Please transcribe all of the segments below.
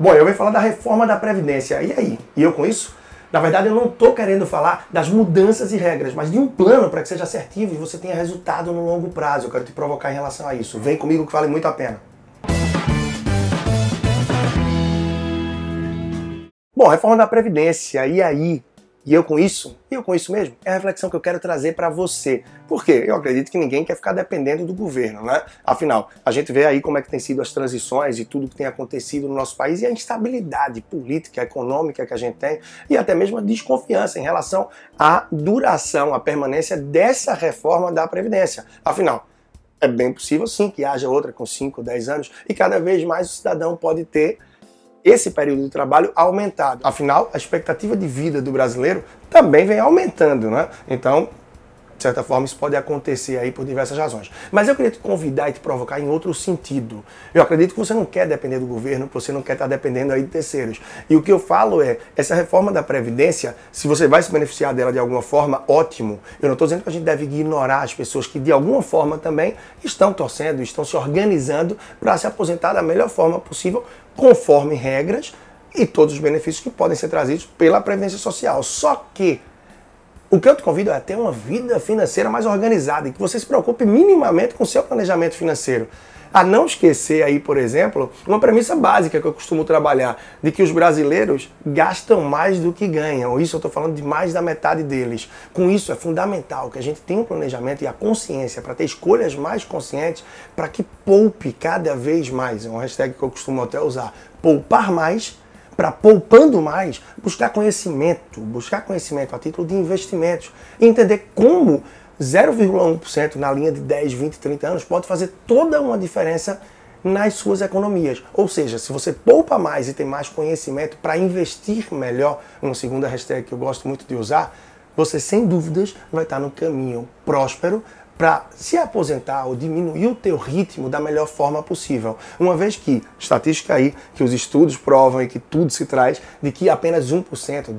Bom, eu venho falar da reforma da Previdência. E aí? E eu com isso? Na verdade, eu não estou querendo falar das mudanças e regras, mas de um plano para que seja assertivo e você tenha resultado no longo prazo. Eu quero te provocar em relação a isso. Vem comigo que vale muito a pena. Bom, reforma da Previdência. E aí? E eu com isso, e eu com isso mesmo, é a reflexão que eu quero trazer para você. Por quê? Eu acredito que ninguém quer ficar dependendo do governo, né? Afinal, a gente vê aí como é que tem sido as transições e tudo que tem acontecido no nosso país e a instabilidade política, econômica que a gente tem e até mesmo a desconfiança em relação à duração, à permanência dessa reforma da Previdência. Afinal, é bem possível sim que haja outra com 5, 10 anos e cada vez mais o cidadão pode ter esse período de trabalho aumentado. Afinal, a expectativa de vida do brasileiro também vem aumentando, né? Então, de certa forma, isso pode acontecer aí por diversas razões. Mas eu queria te convidar e te provocar em outro sentido. Eu acredito que você não quer depender do governo, que você não quer estar dependendo aí de terceiros. E o que eu falo é, essa reforma da Previdência, se você vai se beneficiar dela de alguma forma, ótimo. Eu não estou dizendo que a gente deve ignorar as pessoas que de alguma forma também estão torcendo, estão se organizando para se aposentar da melhor forma possível, conforme regras e todos os benefícios que podem ser trazidos pela Previdência Social. Só que o que eu te convido é ter uma vida financeira mais organizada e que você se preocupe minimamente com o seu planejamento financeiro. A não esquecer aí, por exemplo, uma premissa básica que eu costumo trabalhar, de que os brasileiros gastam mais do que ganham. Isso eu estou falando de mais da metade deles. Com isso é fundamental que a gente tenha um planejamento e a consciência para ter escolhas mais conscientes para que poupe cada vez mais. É um hashtag que eu costumo até usar. Poupar mais para poupando mais, buscar conhecimento, buscar conhecimento a título de investimentos e entender como 0,1% na linha de 10, 20, 30 anos pode fazer toda uma diferença nas suas economias. Ou seja, se você poupa mais e tem mais conhecimento para investir melhor, uma segunda hashtag que eu gosto muito de usar, você sem dúvidas vai estar no caminho próspero para se aposentar ou diminuir o teu ritmo da melhor forma possível. Uma vez que, estatística aí, que os estudos provam e que tudo se traz, de que apenas 1%,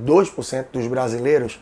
2% dos brasileiros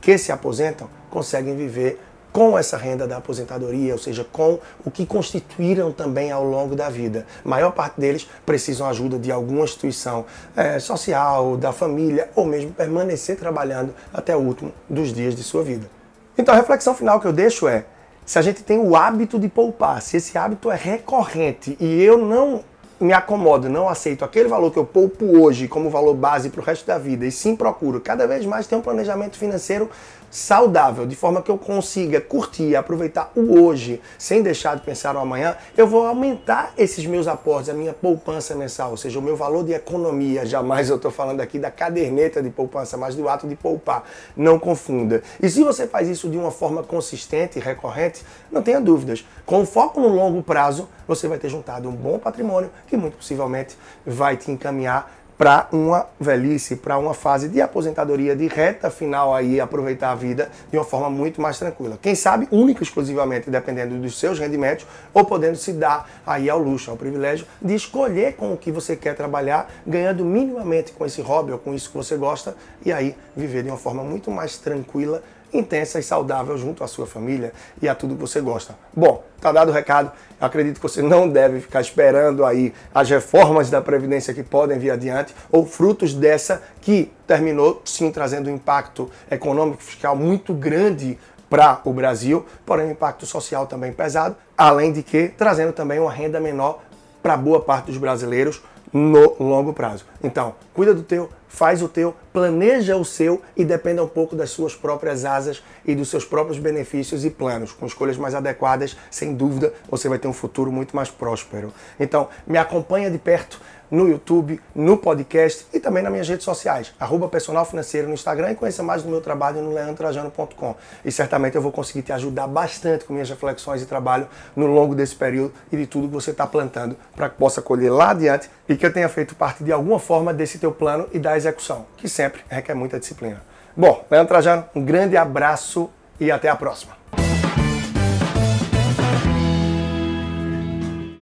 que se aposentam conseguem viver com essa renda da aposentadoria, ou seja, com o que constituíram também ao longo da vida. A maior parte deles precisam ajuda de alguma instituição é, social, da família, ou mesmo permanecer trabalhando até o último dos dias de sua vida. Então a reflexão final que eu deixo é: se a gente tem o hábito de poupar, se esse hábito é recorrente e eu não me acomodo, não aceito aquele valor que eu poupo hoje como valor base para o resto da vida e sim procuro cada vez mais ter um planejamento financeiro saudável, de forma que eu consiga curtir aproveitar o hoje, sem deixar de pensar no amanhã, eu vou aumentar esses meus aportes, a minha poupança mensal, ou seja, o meu valor de economia. Jamais eu estou falando aqui da caderneta de poupança, mas do ato de poupar. Não confunda. E se você faz isso de uma forma consistente e recorrente, não tenha dúvidas. Com foco no longo prazo, você vai ter juntado um bom patrimônio que muito possivelmente vai te encaminhar para uma velhice, para uma fase de aposentadoria, de reta final aí, aproveitar a vida de uma forma muito mais tranquila. Quem sabe, única e exclusivamente dependendo dos seus rendimentos, ou podendo se dar aí ao luxo, ao privilégio de escolher com o que você quer trabalhar, ganhando minimamente com esse hobby ou com isso que você gosta, e aí viver de uma forma muito mais tranquila intensa e saudável junto à sua família e a tudo que você gosta. Bom, tá dado o recado. Eu acredito que você não deve ficar esperando aí as reformas da Previdência que podem vir adiante ou frutos dessa que terminou sim trazendo um impacto econômico fiscal muito grande para o Brasil, porém um impacto social também pesado, além de que trazendo também uma renda menor para boa parte dos brasileiros no longo prazo. Então, cuida do teu, faz o teu, planeja o seu e dependa um pouco das suas próprias asas e dos seus próprios benefícios e planos. Com escolhas mais adequadas, sem dúvida, você vai ter um futuro muito mais próspero. Então, me acompanha de perto no YouTube, no podcast e também nas minhas redes sociais, arroba personal financeiro no Instagram e conheça mais do meu trabalho no leandrotrajano.com. E certamente eu vou conseguir te ajudar bastante com minhas reflexões e trabalho no longo desse período e de tudo que você está plantando para que possa colher lá adiante e que eu tenha feito parte de alguma forma desse teu plano e da execução, que sempre requer muita disciplina. Bom, Leandro Trajano, um grande abraço e até a próxima.